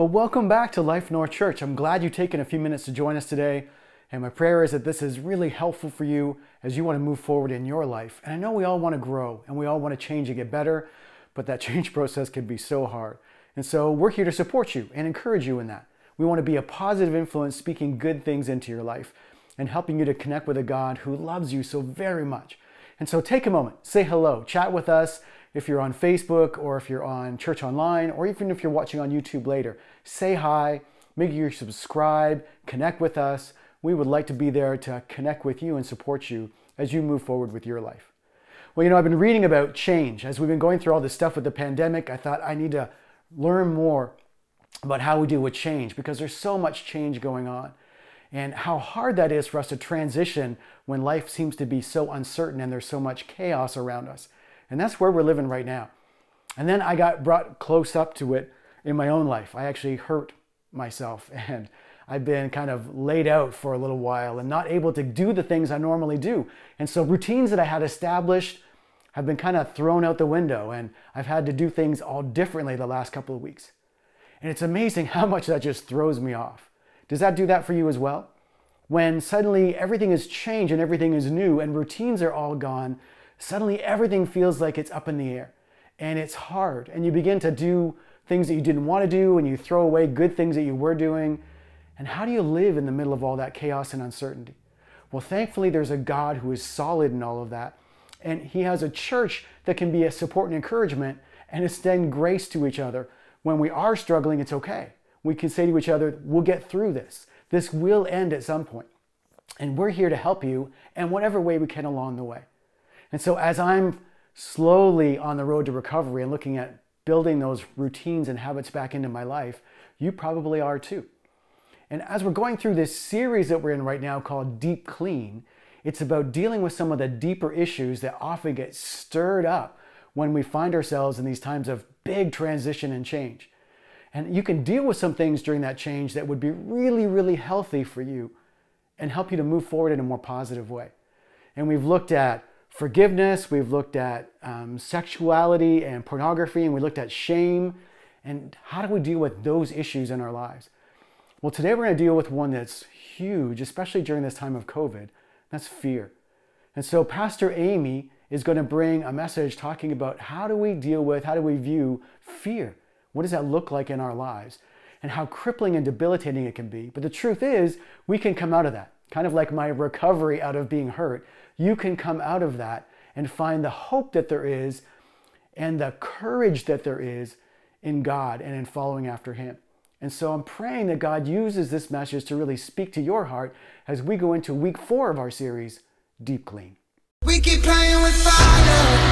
Well, welcome back to Life North Church. I'm glad you've taken a few minutes to join us today. And my prayer is that this is really helpful for you as you want to move forward in your life. And I know we all want to grow and we all want to change and get better, but that change process can be so hard. And so we're here to support you and encourage you in that. We want to be a positive influence, speaking good things into your life and helping you to connect with a God who loves you so very much. And so take a moment, say hello, chat with us, if you're on Facebook or if you're on Church Online or even if you're watching on YouTube later, say hi, make sure you subscribe, connect with us. We would like to be there to connect with you and support you as you move forward with your life. Well, you know, I've been reading about change. As we've been going through all this stuff with the pandemic, I thought I need to learn more about how we deal with change because there's so much change going on and how hard that is for us to transition when life seems to be so uncertain and there's so much chaos around us. And that's where we're living right now. And then I got brought close up to it in my own life. I actually hurt myself and I've been kind of laid out for a little while and not able to do the things I normally do. And so routines that I had established have been kind of thrown out the window and I've had to do things all differently the last couple of weeks. And it's amazing how much that just throws me off. Does that do that for you as well? When suddenly everything has changed and everything is new and routines are all gone, suddenly everything feels like it's up in the air and it's hard. And you begin to do things that you didn't want to do and you throw away good things that you were doing. And how do you live in the middle of all that chaos and uncertainty? Well, thankfully, there's a God who is solid in all of that. And He has a church that can be a support and encouragement and extend grace to each other. When we are struggling, it's okay. We can say to each other, We'll get through this. This will end at some point. And we're here to help you in whatever way we can along the way. And so as I'm slowly on the road to recovery and looking at building those routines and habits back into my life, you probably are too. And as we're going through this series that we're in right now called Deep Clean, it's about dealing with some of the deeper issues that often get stirred up when we find ourselves in these times of big transition and change. And you can deal with some things during that change that would be really, really healthy for you and help you to move forward in a more positive way. And we've looked at forgiveness, we've looked at um, sexuality and pornography, and we looked at shame. And how do we deal with those issues in our lives? Well, today we're going to deal with one that's huge, especially during this time of COVID. That's fear. And so, Pastor Amy is going to bring a message talking about how do we deal with, how do we view fear? What does that look like in our lives? And how crippling and debilitating it can be. But the truth is, we can come out of that. Kind of like my recovery out of being hurt you can come out of that and find the hope that there is and the courage that there is in God and in following after Him. And so I'm praying that God uses this message to really speak to your heart as we go into week four of our series, Deep Clean. We keep playing with fire.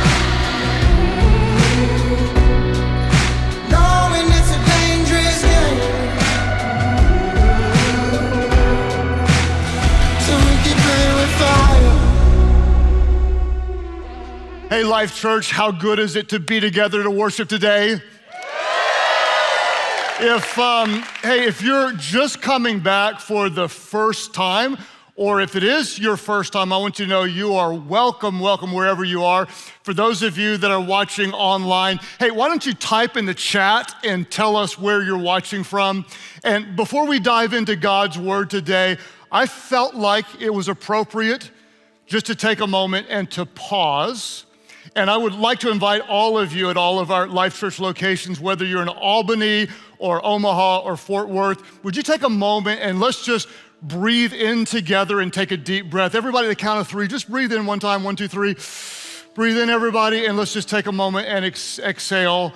Hey, Life Church, how good is it to be together to worship today? If, um, hey, if you're just coming back for the first time, or if it is your first time, I want you to know you are welcome, welcome wherever you are. For those of you that are watching online, hey, why don't you type in the chat and tell us where you're watching from? And before we dive into God's word today, I felt like it was appropriate just to take a moment and to pause and I would like to invite all of you at all of our Life Church locations, whether you're in Albany or Omaha or Fort Worth, would you take a moment and let's just breathe in together and take a deep breath. Everybody at the count of three, just breathe in one time, one, two, three. Breathe in, everybody, and let's just take a moment and ex- exhale.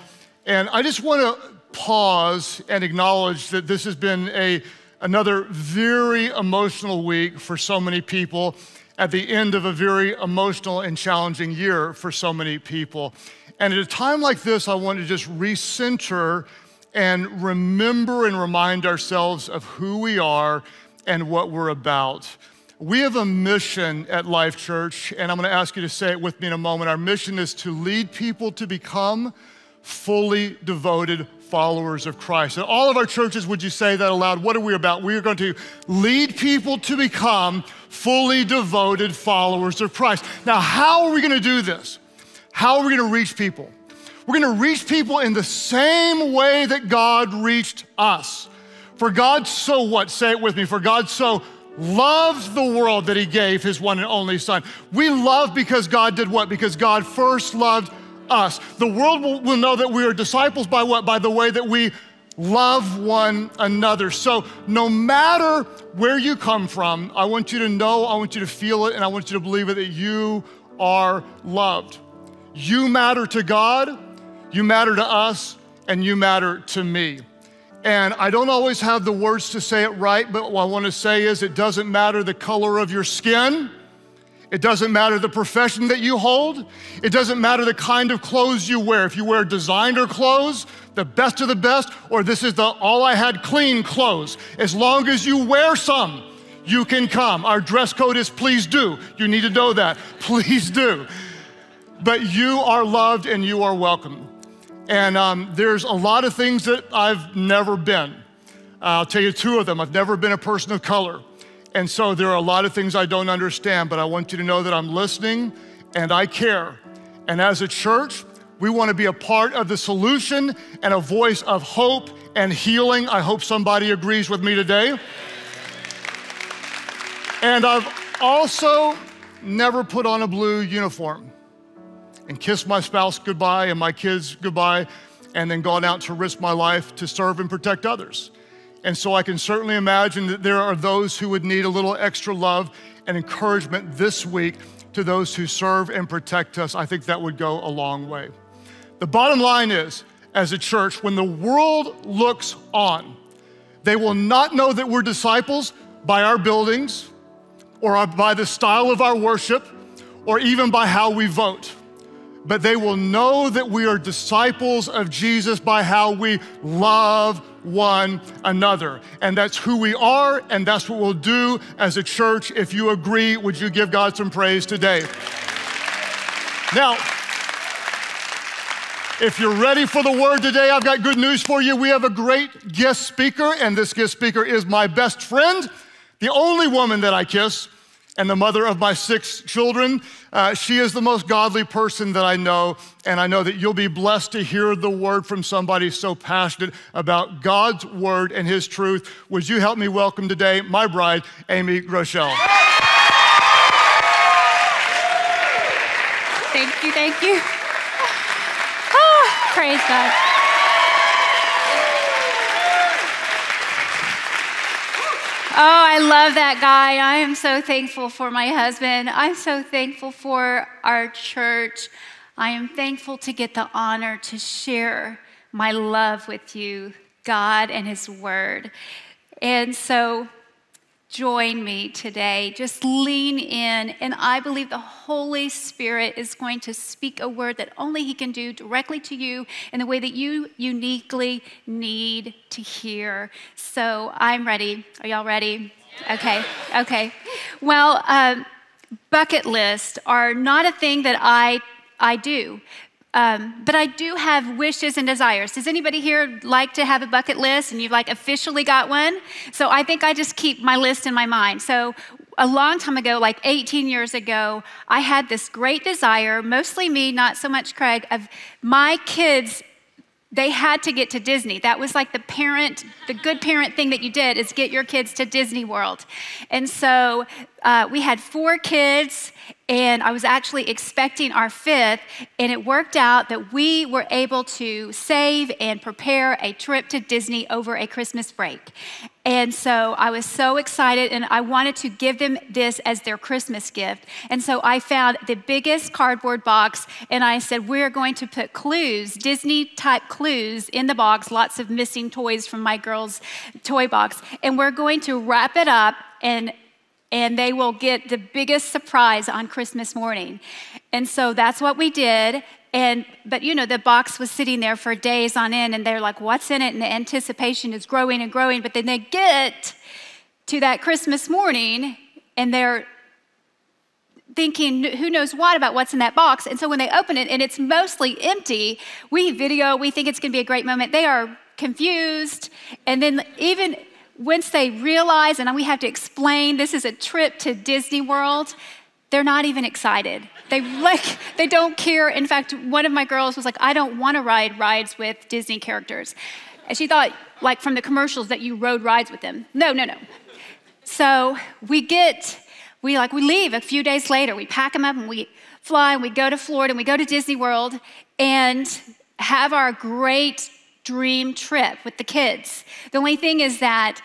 And I just want to pause and acknowledge that this has been a, another very emotional week for so many people at the end of a very emotional and challenging year for so many people. And at a time like this, I want to just recenter and remember and remind ourselves of who we are and what we're about. We have a mission at Life Church, and I'm going to ask you to say it with me in a moment. Our mission is to lead people to become fully devoted followers of Christ. And all of our churches, would you say that aloud? What are we about? We are going to lead people to become fully devoted followers of Christ. Now, how are we going to do this? How are we going to reach people? We're gonna reach people in the same way that God reached us. For God so what? Say it with me. For God so loved the world that he gave his one and only son. We love because God did what? Because God first loved us. The world will, will know that we are disciples by what? By the way that we love one another. So, no matter where you come from, I want you to know, I want you to feel it, and I want you to believe it that you are loved. You matter to God, you matter to us, and you matter to me. And I don't always have the words to say it right, but what I want to say is it doesn't matter the color of your skin. It doesn't matter the profession that you hold. It doesn't matter the kind of clothes you wear. If you wear designer clothes, the best of the best, or this is the all I had clean clothes. As long as you wear some, you can come. Our dress code is please do. You need to know that. Please do. But you are loved and you are welcome. And um, there's a lot of things that I've never been. I'll tell you two of them. I've never been a person of color. And so there are a lot of things I don't understand, but I want you to know that I'm listening and I care. And as a church, we want to be a part of the solution and a voice of hope and healing. I hope somebody agrees with me today. And I've also never put on a blue uniform and kissed my spouse goodbye and my kids goodbye, and then gone out to risk my life to serve and protect others. And so I can certainly imagine that there are those who would need a little extra love and encouragement this week to those who serve and protect us. I think that would go a long way. The bottom line is, as a church, when the world looks on, they will not know that we're disciples by our buildings or by the style of our worship or even by how we vote but they will know that we are disciples of Jesus by how we love one another. And that's who we are, and that's what we'll do as a church. If you agree, would you give God some praise today? Now, if you're ready for the word today, I've got good news for you. We have a great guest speaker, and this guest speaker is my best friend, the only woman that I kiss and the mother of my six children. Uh, she is the most godly person that I know, and I know that you'll be blessed to hear the word from somebody so passionate about God's word and his truth. Would you help me welcome today my bride, Amy Groeschel? Thank you, thank you. Praise God. Oh, I love that guy. I am so thankful for my husband. I'm so thankful for our church. I am thankful to get the honor to share my love with you, God and His Word. And so, join me today. Just lean in, and I believe the Holy Spirit is going to speak a word that only He can do directly to you in the way that you uniquely need to hear. So I'm ready. Are y'all ready? Okay, okay. Well, um, bucket lists are not a thing that I I do. Um, but I do have wishes and desires. Does anybody here like to have a bucket list and you've like officially got one? So I think I just keep my list in my mind. So a long time ago, like 18 years ago, I had this great desire, mostly me, not so much Craig, of my kids they had to get to Disney. That was like the parent, the good parent thing that you did is get your kids to Disney World. And so uh, we had four kids, and I was actually expecting our fifth, and it worked out that we were able to save and prepare a trip to Disney over a Christmas break. And so I was so excited, and I wanted to give them this as their Christmas gift. And so I found the biggest cardboard box, and I said, We're going to put clues, Disney type clues, in the box, lots of missing toys from my girls' toy box. And we're going to wrap it up and and they will get the biggest surprise on Christmas morning. And so that's what we did. And but you know, the box was sitting there for days on end, and they're like, what's in it? And the anticipation is growing and growing. But then they get to that Christmas morning and they're thinking who knows what about what's in that box. And so when they open it and it's mostly empty, we video, we think it's gonna be a great moment. They are confused. And then even once they realize, and we have to explain this is a trip to Disney World, they're not even excited. They like they don't care. In fact, one of my girls was like, "I don't want to ride rides with Disney characters." And she thought like from the commercials that you rode rides with them. No, no, no. So, we get we like we leave a few days later. We pack them up and we fly and we go to Florida and we go to Disney World and have our great dream trip with the kids. The only thing is that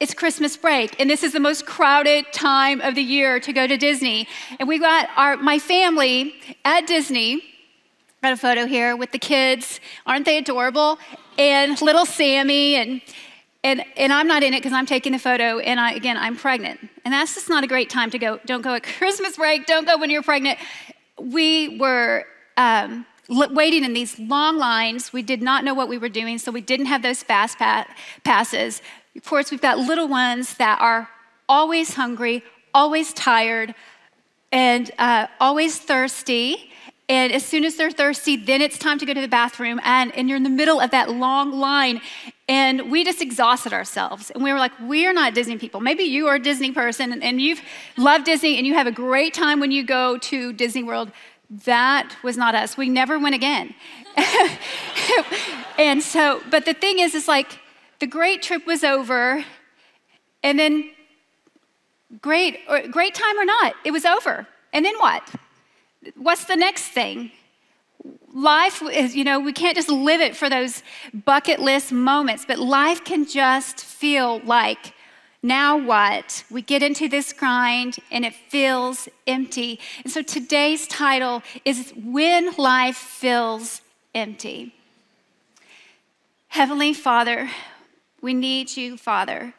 it's Christmas break, and this is the most crowded time of the year to go to Disney. And we got our my family at Disney. Got a photo here with the kids. Aren't they adorable? And little Sammy and and, and I'm not in it because I'm taking the photo, and I, again, I'm pregnant. And that's just not a great time to go. Don't go at Christmas break, don't go when you're pregnant. We were um, waiting in these long lines. We did not know what we were doing, so we didn't have those fast pa- passes. Of course, we've got little ones that are always hungry, always tired, and uh, always thirsty. And as soon as they're thirsty, then it's time to go to the bathroom. And, and you're in the middle of that long line. And we just exhausted ourselves. And we were like, we are not Disney people. Maybe you are a Disney person and, and you've loved Disney and you have a great time when you go to Disney World. That was not us. We never went again. and so, but the thing is, it's like the great trip was over. And then, great, or, great time or not, it was over. And then what? what's the next thing? Life is, you know, we can't just live it for those bucket list moments, but life can just feel like, now what? We get into this grind and it feels empty. And so today's title is When Life Feels Empty. Heavenly Father, we need you, Father,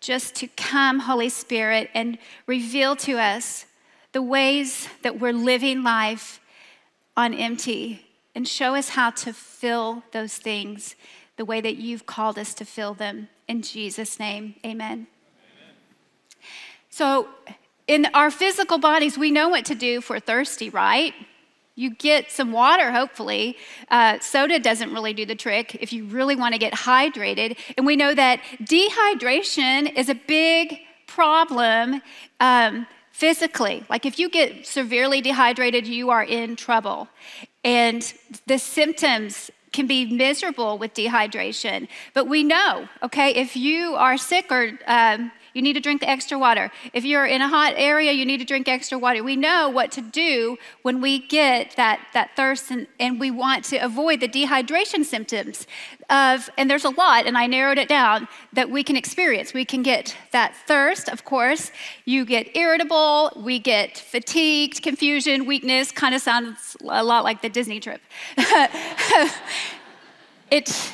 just to come, Holy Spirit, and reveal to us the ways that we're living life on empty and show us how to fill those things the way that you've called us to fill them. In Jesus' name, amen. So, in our physical bodies, we know what to do if we're thirsty, right? You get some water, hopefully. Uh, soda doesn't really do the trick if you really want to get hydrated. And we know that dehydration is a big problem. Um, physically. Like if you get severely dehydrated, you are in trouble. And the symptoms can be miserable with dehydration. But we know, okay, if you are sick or um, you need to drink extra water. If you're in a hot area, you need to drink extra water. We know what to do when we get that, that thirst and, and we want to avoid the dehydration symptoms of, and there's a lot, and I narrowed it down, that we can experience. We can get that thirst, of course. You get irritable, we get fatigued, confusion, weakness, kind of sounds a lot like the Disney trip. it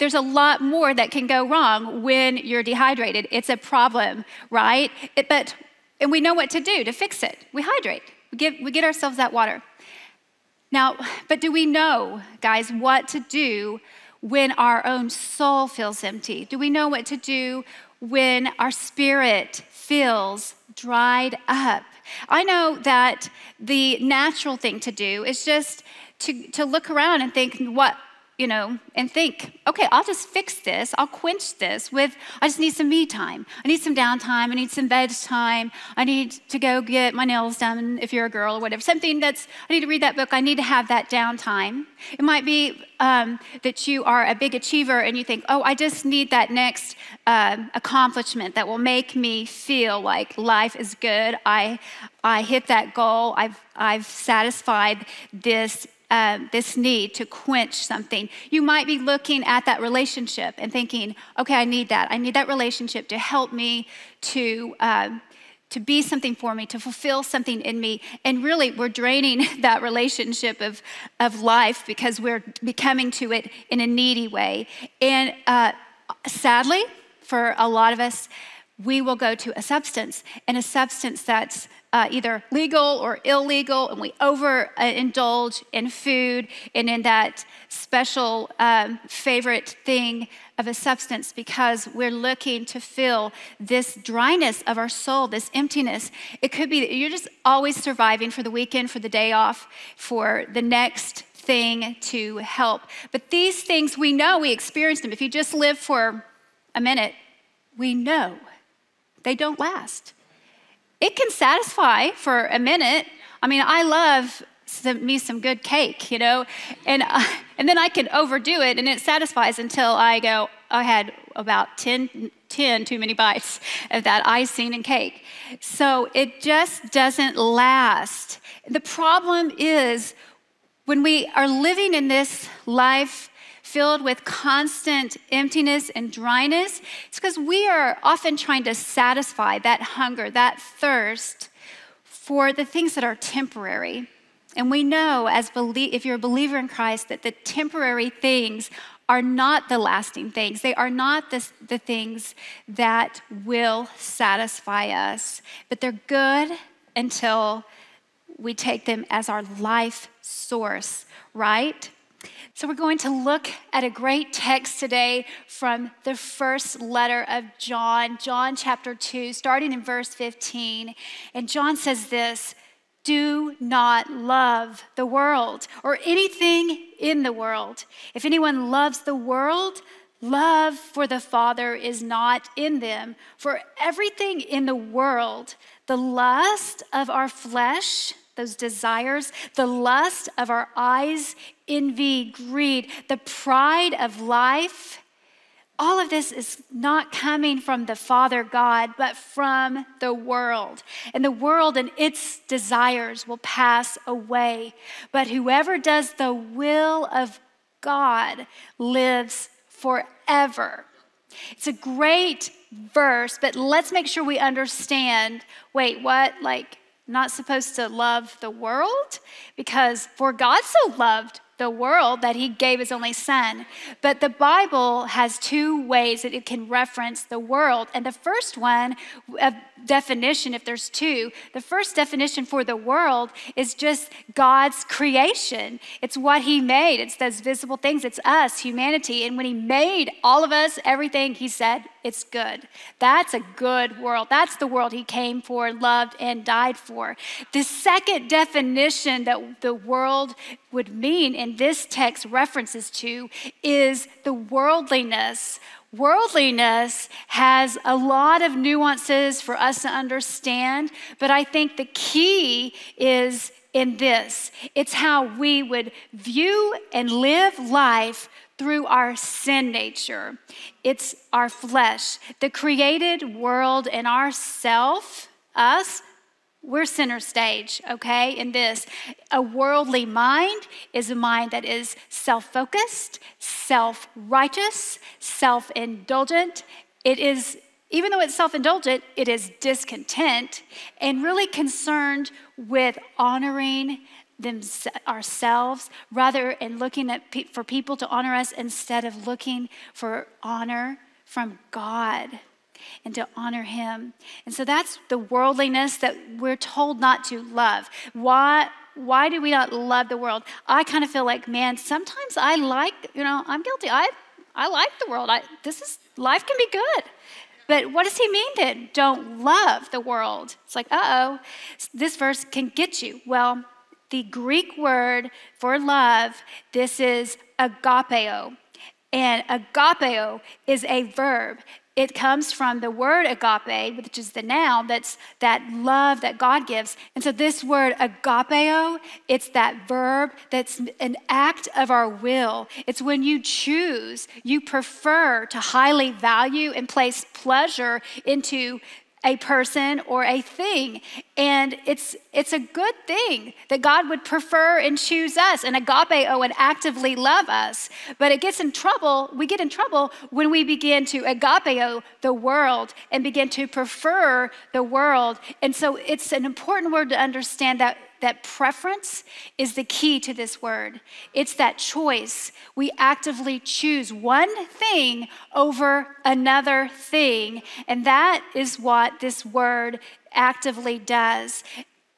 there's a lot more that can go wrong when you're dehydrated. It's a problem, right? It, but, and we know what to do to fix it. We hydrate, we, give, we get ourselves that water. Now, but do we know, guys, what to do when our own soul feels empty? Do we know what to do when our spirit feels dried up? I know that the natural thing to do is just to, to look around and think, what, you know, and think, okay, I'll just fix this. I'll quench this with, I just need some me time. I need some downtime. I need some bed time. I need to go get my nails done if you're a girl or whatever. Something that's, I need to read that book. I need to have that downtime. It might be um, that you are a big achiever and you think, oh, I just need that next uh, accomplishment that will make me feel like life is good. I, I hit that goal. I've, I've satisfied this um, this need to quench something. You might be looking at that relationship and thinking, okay, I need that. I need that relationship to help me to. Um, to be something for me, to fulfill something in me. And really, we're draining that relationship of, of life because we're becoming to it in a needy way. And uh, sadly, for a lot of us, we will go to a substance, and a substance that's uh, either legal or illegal, and we overindulge in food and in that special um, favorite thing of a substance because we're looking to fill this dryness of our soul, this emptiness. It could be that you're just always surviving for the weekend, for the day off, for the next thing to help. But these things we know, we experience them. If you just live for a minute, we know they don't last. it can satisfy for a minute. I mean, I love some, me some good cake, you know, and uh, and then I can overdo it, and it satisfies until I go. I had about 10, 10 too many bites of that icing and cake, so it just doesn't last. The problem is when we are living in this life filled with constant emptiness and dryness, it's because we are often trying to satisfy that hunger, that thirst for the things that are temporary. And we know, as belie- if you're a believer in Christ, that the temporary things are not the lasting things. They are not the, the things that will satisfy us, but they're good until we take them as our life source, right? So, we're going to look at a great text today from the first letter of John, John chapter 2, starting in verse 15. And John says this Do not love the world or anything in the world. If anyone loves the world, love for the Father is not in them. For everything in the world, the lust of our flesh, those desires, the lust of our eyes, envy, greed, the pride of life. All of this is not coming from the Father God, but from the world. And the world and its desires will pass away. But whoever does the will of God lives forever. It's a great verse, but let's make sure we understand wait, what? Like, not supposed to love the world because for God so loved the world that he gave his only son. But the Bible has two ways that it can reference the world. And the first one, a definition, if there's two, the first definition for the world is just God's creation. It's what he made, it's those visible things, it's us, humanity. And when he made all of us, everything, he said, it's good. That's a good world. That's the world he came for, loved, and died for. The second definition that the world would mean in this text references to is the worldliness. Worldliness has a lot of nuances for us to understand, but I think the key is in this it's how we would view and live life through our sin nature. It's our flesh. The created world and our self, us, we're center stage, okay, in this. A worldly mind is a mind that is self focused, self righteous, self indulgent. It is, even though it's self indulgent, it is discontent and really concerned with honoring ourselves rather in looking at pe- for people to honor us instead of looking for honor from God and to honor him. And so that's the worldliness that we're told not to love. Why why do we not love the world? I kind of feel like, man, sometimes I like, you know, I'm guilty. I I like the world. I this is life can be good. But what does he mean then? Don't love the world. It's like, uh-oh, this verse can get you. Well, the Greek word for love, this is agapeo. And agapeo is a verb. It comes from the word agape, which is the noun that's that love that God gives. And so this word agapeo, it's that verb that's an act of our will. It's when you choose, you prefer to highly value and place pleasure into a person or a thing. And it's, it's a good thing that God would prefer and choose us and agapeo oh, and actively love us. But it gets in trouble, we get in trouble when we begin to agapeo oh, the world and begin to prefer the world. And so it's an important word to understand that that preference is the key to this word. It's that choice. We actively choose one thing over another thing. And that is what this word actively does.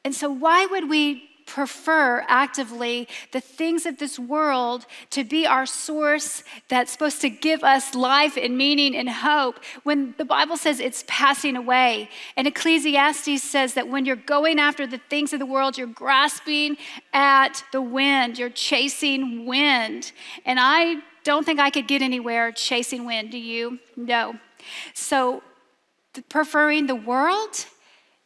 And so, why would we prefer actively the things of this world to be our source that's supposed to give us life and meaning and hope when the Bible says it's passing away. And Ecclesiastes says that when you're going after the things of the world, you're grasping at the wind, you're chasing wind. And I don't think I could get anywhere chasing wind, do you? No. So, preferring the world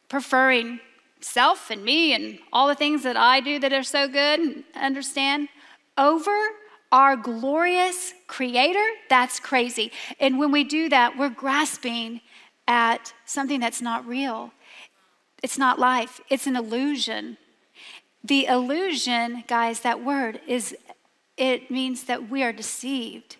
preferring self and me and all the things that I do that are so good and understand over our glorious creator, that's crazy. And when we do that, we're grasping at something that's not real. It's not life, it's an illusion. The illusion, guys, that word is it means that we are deceived.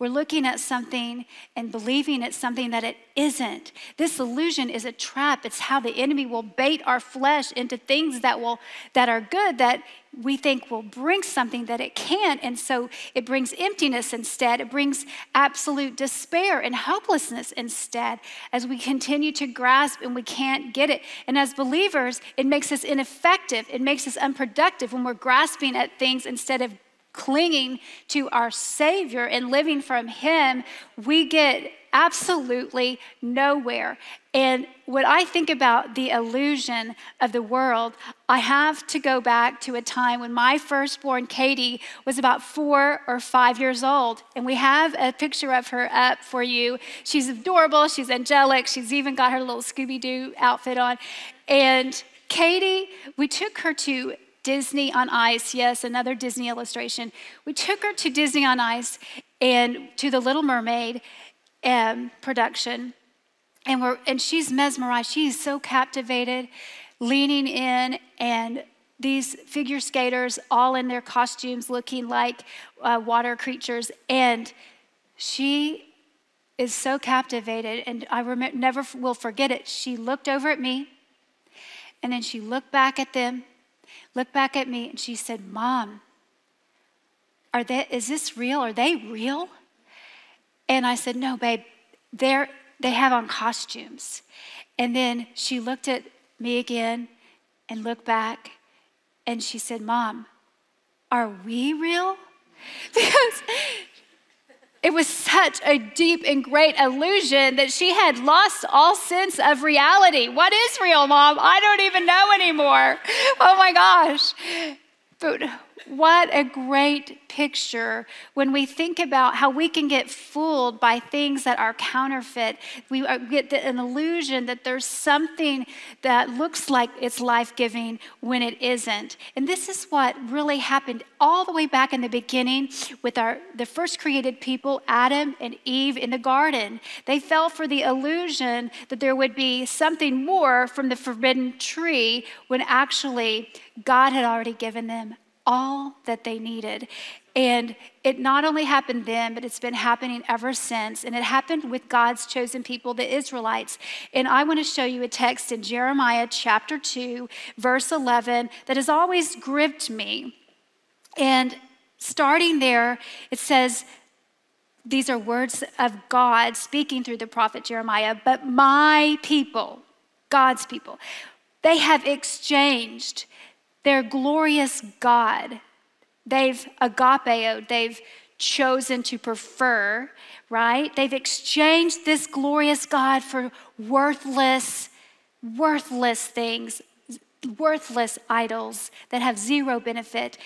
We're looking at something and believing it's something that it isn't. This illusion is a trap. It's how the enemy will bait our flesh into things that will that are good that we think will bring something that it can't. And so it brings emptiness instead. It brings absolute despair and hopelessness instead as we continue to grasp and we can't get it. And as believers, it makes us ineffective. It makes us unproductive when we're grasping at things instead of clinging to our Savior and living from Him, we get absolutely nowhere. And when I think about the illusion of the world, I have to go back to a time when my firstborn, Katie, was about four or five years old. And we have a picture of her up for you. She's adorable, she's angelic, she's even got her little Scooby Doo outfit on. And Katie, we took her to Disney on Ice. Yes, another Disney illustration. We took her to Disney on Ice and to the Little Mermaid um, production, and we're and she's mesmerized. She's so captivated, leaning in, and these figure skaters all in their costumes, looking like uh, water creatures, and she is so captivated. And I never will forget it. She looked over at me, and then she looked back at them looked back at me and she said, Mom, are they, is this real? Are they real? And I said, No, babe, they're, they have on costumes. And then she looked at me again and looked back and she said, Mom, are we real? Because it was such a deep and great illusion that she had lost all sense of reality. What is real, mom? I don't even know anymore. Oh my gosh. But what a great picture when we think about how we can get fooled by things that are counterfeit. We uh, get an illusion that there's something that looks like it's life giving when it isn't. And this is what really happened all the way back in the beginning with our, the first created people, Adam and Eve in the garden. They fell for the illusion that there would be something more from the forbidden tree when actually God had already given them all that they needed. And it not only happened then, but it's been happening ever since. And it happened with God's chosen people, the Israelites. And I want to show you a text in Jeremiah chapter 2, verse 11, that has always gripped me. And starting there, it says, these are words of God speaking through the prophet Jeremiah, but my people, God's people, they have exchanged their glorious God. They've agapeo, they've chosen to prefer, right? They've exchanged this glorious God for worthless, worthless things, worthless idols that have zero benefit.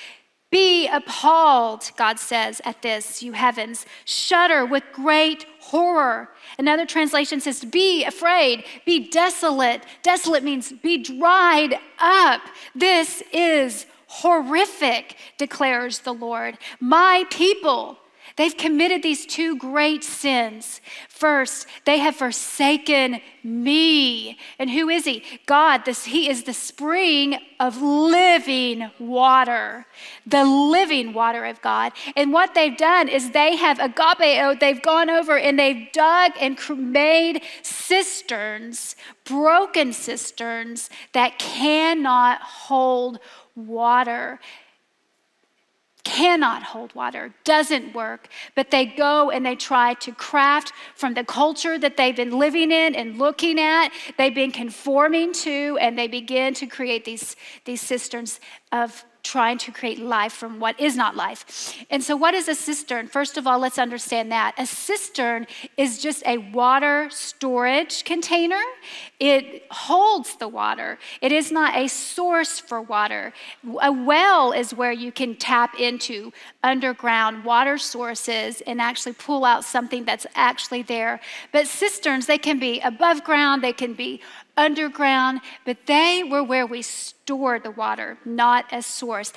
Be appalled, God says, at this, you heavens. Shudder with great horror. Another translation says, Be afraid, be desolate. Desolate means be dried up. This is horrific, declares the Lord. My people They've committed these two great sins. First, they have forsaken me. And who is he? God. This, he is the spring of living water, the living water of God. And what they've done is they have agapeo, oh, they've gone over and they've dug and made cisterns, broken cisterns that cannot hold water cannot hold water, doesn't work, but they go and they try to craft from the culture that they've been living in and looking at, they've been conforming to, and they begin to create these, these cisterns of trying to create life from what is not life. And so, what is a cistern? First of all, let's understand that. A cistern is just a water storage container, it holds the water, it is not a source for water. A well is where you can tap into underground water sources and actually pull out something that's actually there. But cisterns, they can be above ground, they can be underground, but they were where we stored the water, not as source.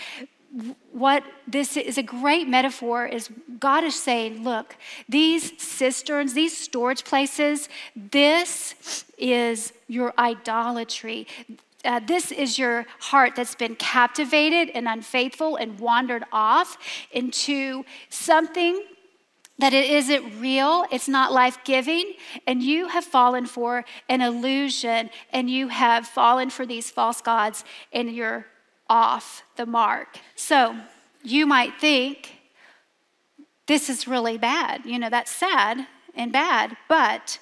What this is a great metaphor is God is saying, look, these cisterns, these storage places, this is your idolatry. Uh, this is your heart that's been captivated and unfaithful and wandered off into something that it isn't real, it's not life giving, and you have fallen for an illusion and you have fallen for these false gods and you're off the mark. So you might think, this is really bad. You know, that's sad and bad, but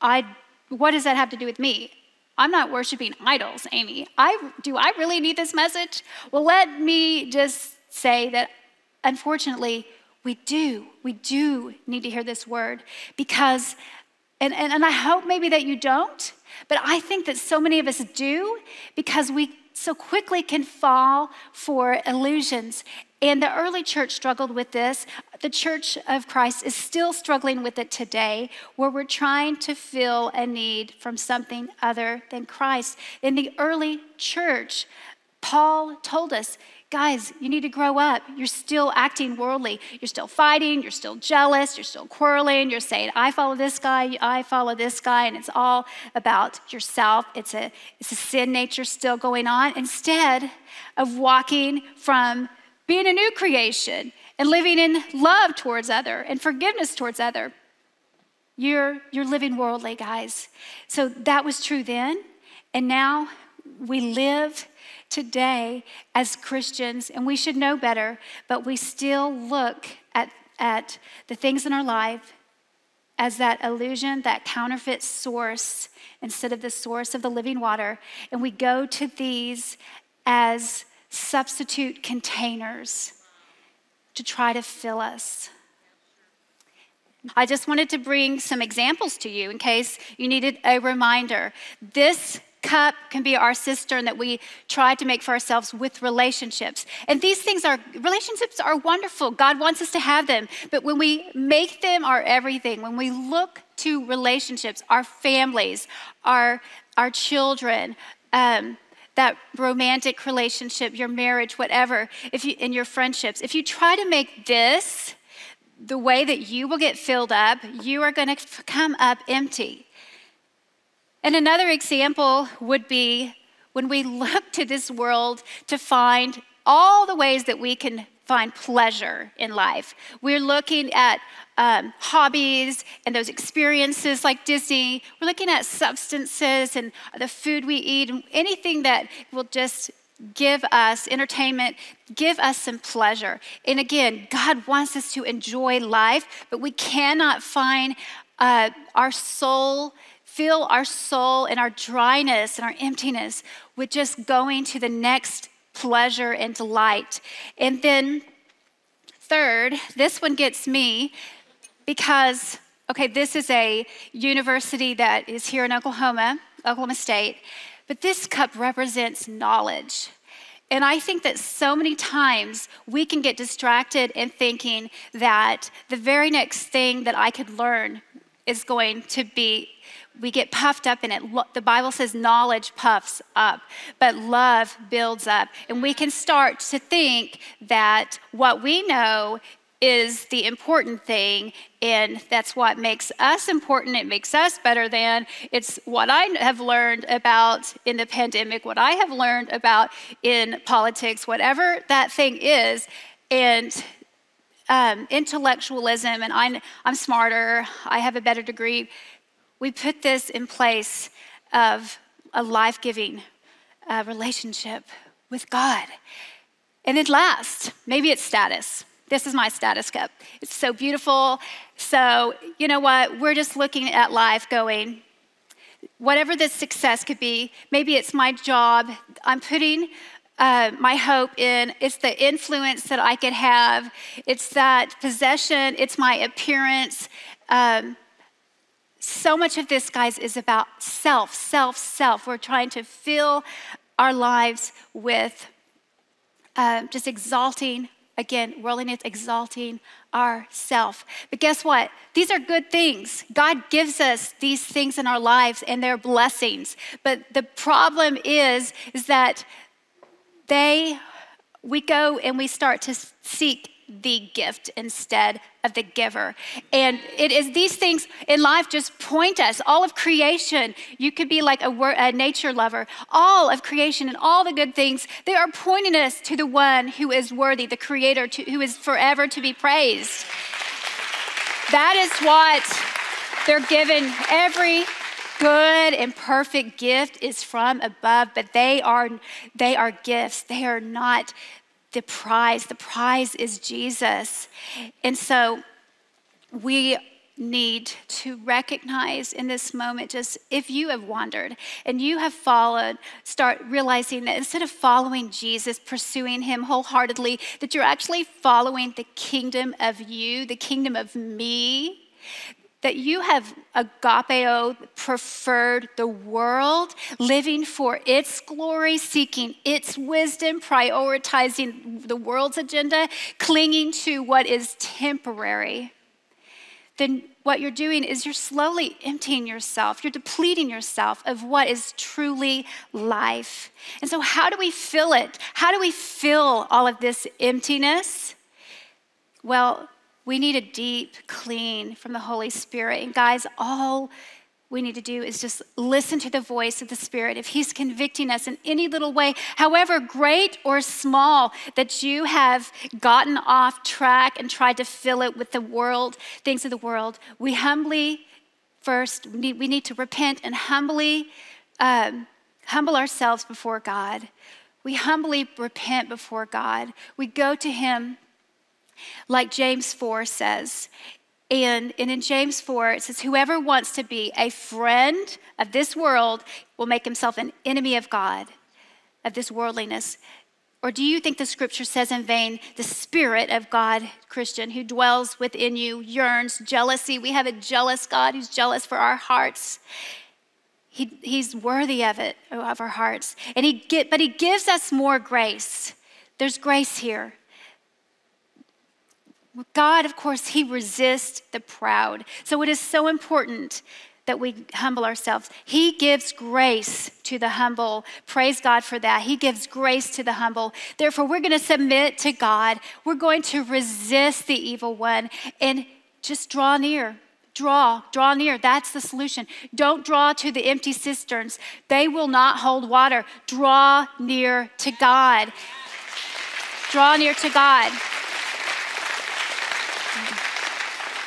I, what does that have to do with me? I'm not worshiping idols, Amy. I, do I really need this message? Well, let me just say that unfortunately, we do. We do need to hear this word because, and, and, and I hope maybe that you don't, but I think that so many of us do because we so quickly can fall for illusions. And the early church struggled with this. The church of Christ is still struggling with it today, where we're trying to fill a need from something other than Christ. In the early church, Paul told us guys, you need to grow up. You're still acting worldly. You're still fighting. You're still jealous. You're still quarreling. You're saying, I follow this guy, I follow this guy, and it's all about yourself. It's a, it's a sin nature still going on instead of walking from being a new creation and living in love towards other and forgiveness towards other. You're, you're living worldly, guys. So that was true then. And now we live today as Christians, and we should know better, but we still look at, at the things in our life as that illusion, that counterfeit source, instead of the source of the living water. And we go to these as substitute containers to try to fill us. I just wanted to bring some examples to you in case you needed a reminder. This cup can be our cistern that we try to make for ourselves with relationships. And these things are, relationships are wonderful. God wants us to have them. But when we make them our everything, when we look to relationships, our families, our, our children, um, that romantic relationship, your marriage, whatever, if you, in your friendships, if you try to make this the way that you will get filled up, you are going to come up empty. And another example would be when we look to this world to find all the ways that we can find pleasure in life. We're looking at um, hobbies and those experiences like Disney. We're looking at substances and the food we eat and anything that will just give us entertainment, give us some pleasure. And again, God wants us to enjoy life, but we cannot find uh, our soul fill our soul and our dryness and our emptiness with just going to the next pleasure and delight. And then, third, this one gets me because, okay, this is a university that is here in Oklahoma, Oklahoma State, but this cup represents knowledge. And I think that so many times we can get distracted in thinking that the very next thing that I could learn is going to be we get puffed up in it. The Bible says knowledge puffs up, but love builds up. And we can start to think that what we know is the important thing, and that's what makes us important. It makes us better than. It's what I have learned about in the pandemic, what I have learned about in politics, whatever that thing is. And um, intellectualism, and I'm, I'm smarter, I have a better degree we put this in place of a life giving uh, relationship with God. And it lasts. Maybe it's status. This is my status cup. It's so beautiful. So, you know what? We're just looking at life going, whatever this success could be, maybe it's my job. I'm putting uh, my hope in it's the influence that I could have, it's that possession, it's my appearance. Um, so much of this, guys, is about self, self, self. We're trying to fill our lives with uh, just exalting, again, worldliness, exalting ourself. But guess what? These are good things. God gives us these things in our lives and they're blessings. But the problem is is that they we go and we start to seek the gift instead of the giver. And it is these things in life just point us. All of creation, you could be like a, a, nature lover. All of creation and all the good things, they are pointing us to the one who is worthy, the creator to, who is forever to be praised. That is what they're given. Every good and perfect gift is from above, but they are they are gifts. They are not the prize. The prize is Jesus. And so we need to recognize in this moment just if you have wandered and you have followed, start realizing that instead of following Jesus, pursuing him wholeheartedly, that you're actually following the kingdom of you, the kingdom of me that you have agapeo preferred the world, living for its glory, seeking its wisdom, prioritizing the world's agenda, clinging to what is temporary, then what you're doing is you're slowly emptying yourself. You're depleting yourself of what is truly life. And so, how do we fill it? How do we fill all of this emptiness? Well, we need a deep clean from the Holy Spirit. And guys, all we need to do is just listen to the voice of the Spirit. If He's convicting us in any little way, however great or small, that you have gotten off track and tried to fill it with the world, things of the world, we humbly first we need, to repent and humbly um, humble ourselves before God. We humbly repent before God. We go to Him like James 4 says. And, and in James 4, it says, Whoever wants to be a friend of this world will make himself an enemy of God, of this worldliness. Or do you think the scripture says in vain, the Spirit of God, Christian, who dwells within you, yearns jealousy? We have a jealous God who's jealous for our hearts. He, he's worthy of it, of our hearts. And he get, but he gives us more grace. There's grace here. God, of course, He resists the proud. So it is so important that we humble ourselves. He gives grace to the humble. Praise God for that. He gives grace to the humble. Therefore, we're going to submit to God. We're going to resist the evil one and just draw near. Draw, draw near. That's the solution. Don't draw to the empty cisterns, they will not hold water. Draw near to God. Draw near to God.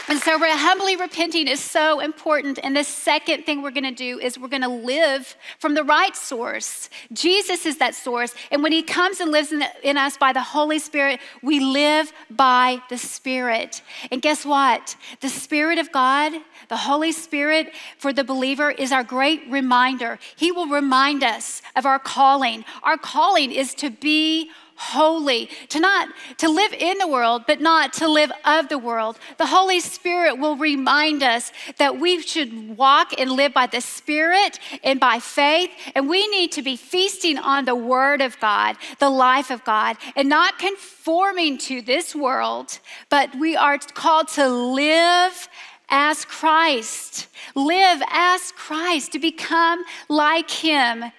And so, humbly repenting is so important. And the second thing we're going to do is we're going to live from the right source. Jesus is that source. And when He comes and lives in, the, in, us by the Holy Spirit, we live by the Spirit. And guess what? The Spirit of God, the Holy Spirit for the believer, is our great reminder. He will remind us of our calling. Our calling is to be holy, to not to live in the world, but not to live of the world. The Holy Spirit will remind us that we should walk and live by the Spirit and by faith, and we need to be feasting on the Word of God, the life of God, and not conforming to this world, but we are called to live as Christ. Live as Christ, to become like Him.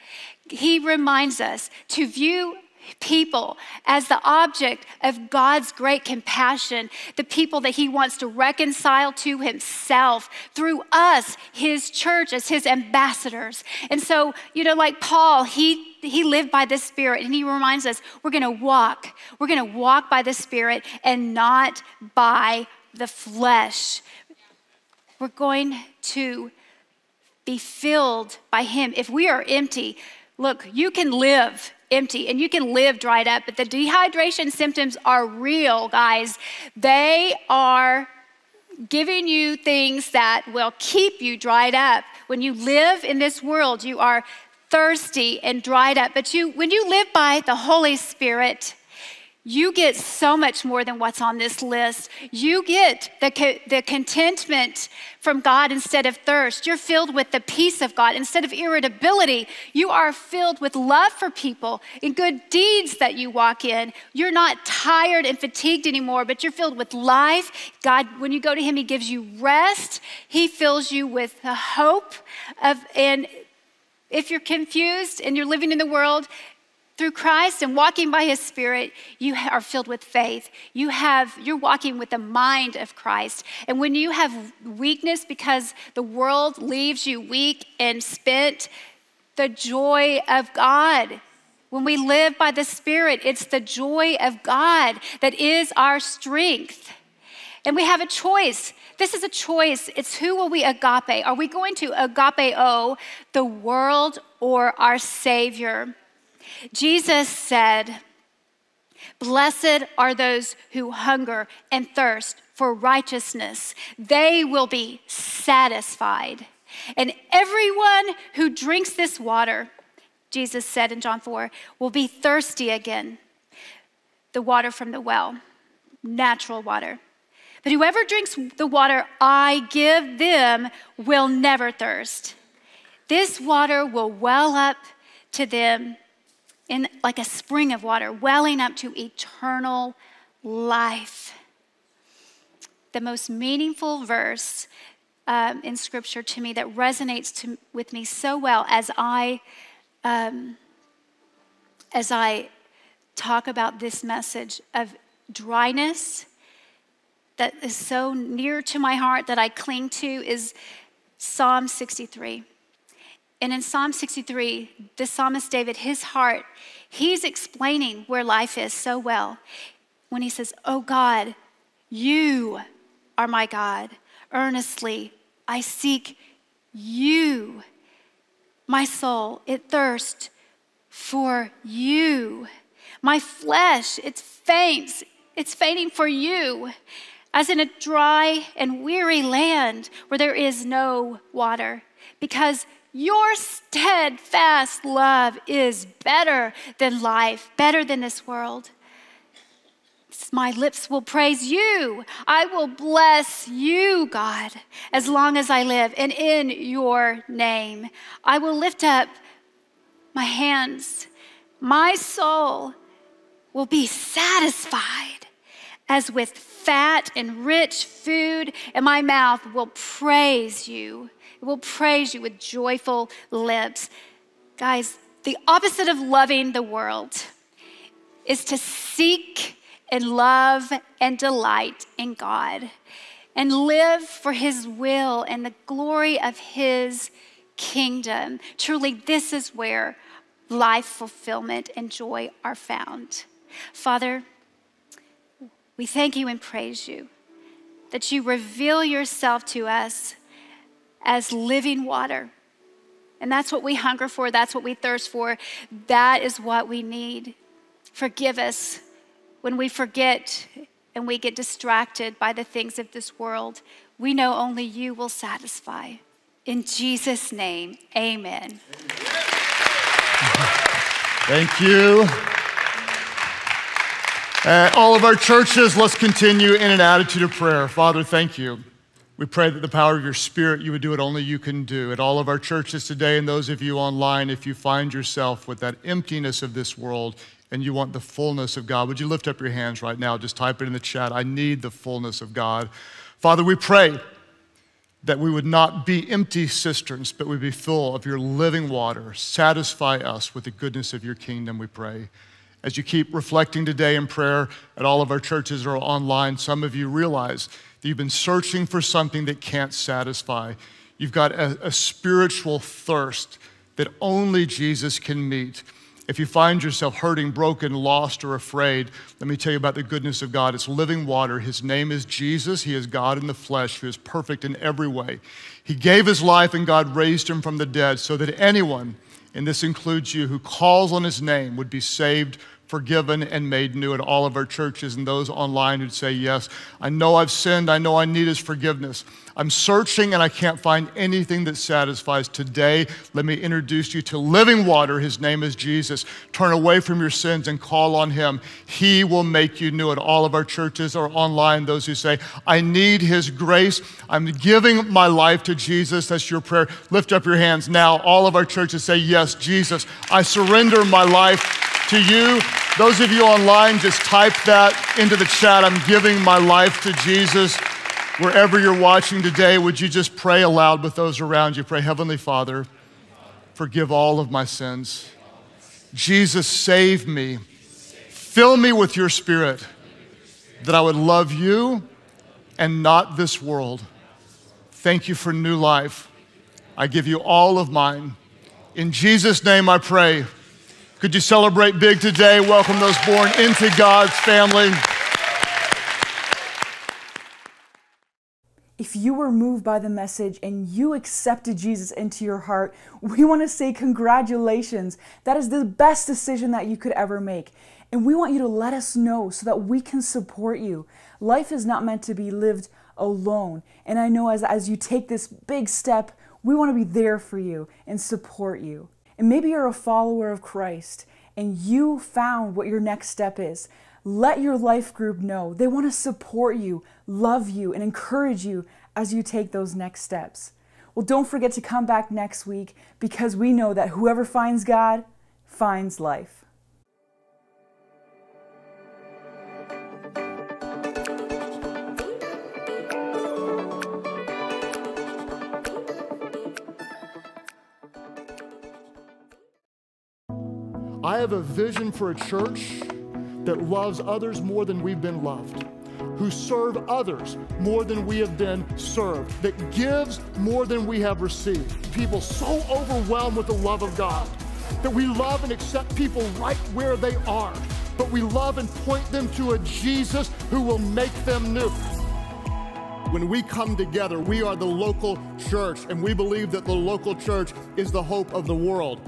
He reminds us to view people as the object of God's great compassion, the people that He wants to reconcile to Himself through us, His church, as His ambassadors. And so, you know, like Paul, he he lived by the Spirit, and he reminds us we're going to walk. We're going to walk by the Spirit and not by the flesh. We're going to be filled by Him. If we are empty, look, you can live empty and you can live dried up, but the dehydration symptoms are real, guys. They are giving you things that will keep you dried up. When you live in this world, you are thirsty and dried up. But you when you live by the Holy Spirit, you get so much more than what's on this list. You get the, co- the contentment from God instead of thirst. You're filled with the peace of God instead of irritability. You are filled with love for people and good deeds that you walk in. You're not tired and fatigued anymore, but you're filled with life. God, when you go to Him, He gives you rest. He fills you with the hope of, and if you're confused and you're living in the world, through Christ and walking by his spirit, you are filled with faith. You have you're walking with the mind of Christ. And when you have weakness because the world leaves you weak and spent, the joy of God when we live by the Spirit, it's the joy of God that is our strength. And we have a choice. This is a choice. It's who will we agape? Are we going to agapeo the world or our Savior? Jesus said, Blessed are those who hunger and thirst for righteousness, they will be satisfied. And everyone who drinks this water, Jesus said in John 4, will be thirsty again. The water from the well, natural water. But whoever drinks the water I give them will never thirst. This water will well up to them in like a spring of water, welling up to eternal life. The most meaningful verse um, in Scripture to me that resonates to, with me so well as I um, as I talk about this message of dryness that is so near to my heart that I cling to is Psalm 63. And in Psalm 63, the psalmist David, his heart, he's explaining where life is so well when he says, Oh God, you are my God. Earnestly, I seek you. My soul, it thirsts for you. My flesh, it faints. It's fainting for you, as in a dry and weary land where there is no water, because your steadfast love is better than life, better than this world. My lips will praise you. I will bless you, God, as long as I live, and in your name. I will lift up my hands. My soul will be satisfied as with fat and rich food, and my mouth will praise you. Will praise you with joyful lips. Guys, the opposite of loving the world is to seek and love and delight in God and live for His will and the glory of His kingdom. Truly, this is where life fulfillment and joy are found. Father, we thank you and praise you that you reveal yourself to us as living water. And that's what we hunger for, that's what we thirst for, that is what we need. Forgive us when we forget and we get distracted by the things of this world. We know only you will satisfy. In Jesus' name, amen. Thank you. Uh, all of our churches, let's continue in an attitude of prayer. Father, thank you. We pray that the power of your spirit, you would do what only you can do. At all of our churches today, and those of you online, if you find yourself with that emptiness of this world and you want the fullness of God, would you lift up your hands right now? Just type it in the chat. I need the fullness of God. Father, we pray that we would not be empty cisterns, but we'd be full of your living water. Satisfy us with the goodness of your kingdom, we pray. As you keep reflecting today in prayer at all of our churches or online, some of you realize that you've been searching for something that can't satisfy. You've got a, a spiritual thirst that only Jesus can meet. If you find yourself hurting, broken, lost, or afraid, let me tell you about the goodness of God. It's living water. His name is Jesus. He is God in the flesh, who is perfect in every way. He gave his life, and God raised him from the dead so that anyone, and this includes you, who calls on his name would be saved forgiven and made new at all of our churches and those online who'd say, Yes, I know I've sinned. I know I need His forgiveness. I'm searching and I can't find anything that satisfies. Today, let me introduce you to living water. His name is Jesus. Turn away from your sins and call on Him. He will make you new at all of our churches or online. Those who say, I need His grace. I'm giving my life to Jesus. That's your prayer. Lift up your hands now. All of our churches say, Yes, Jesus, I surrender my life to you. Those of you online, just type that into the chat. I'm giving my life to Jesus. Wherever you're watching today, would you just pray aloud with those around you? Pray, Heavenly Father, forgive all of my sins. Jesus, save me. Fill me with your spirit that I would love you and not this world. Thank you for new life. I give you all of mine. In Jesus' name I pray. Could you celebrate big today? Welcome those born into God's family. If you were moved by the message and you accepted Jesus into your heart, we want to say congratulations. That is the best decision that you could ever make. And we want you to let us know so that we can support you. Life is not meant to be lived alone. And I know as, as you take this big step, we want to be there for you and support you. And maybe you're a follower of Christ and you found what your next step is. Let your life group know. They want to support you, love you, and encourage you as you take those next steps. Well, don't forget to come back next week because we know that whoever finds God finds life. I have a vision for a church that loves others more than we've been loved, who serve others more than we have been served, that gives more than we have received. People so overwhelmed with the love of God that we love and accept people right where they are, but we love and point them to a Jesus who will make them new. When we come together, we are the local church, and we believe that the local church is the hope of the world.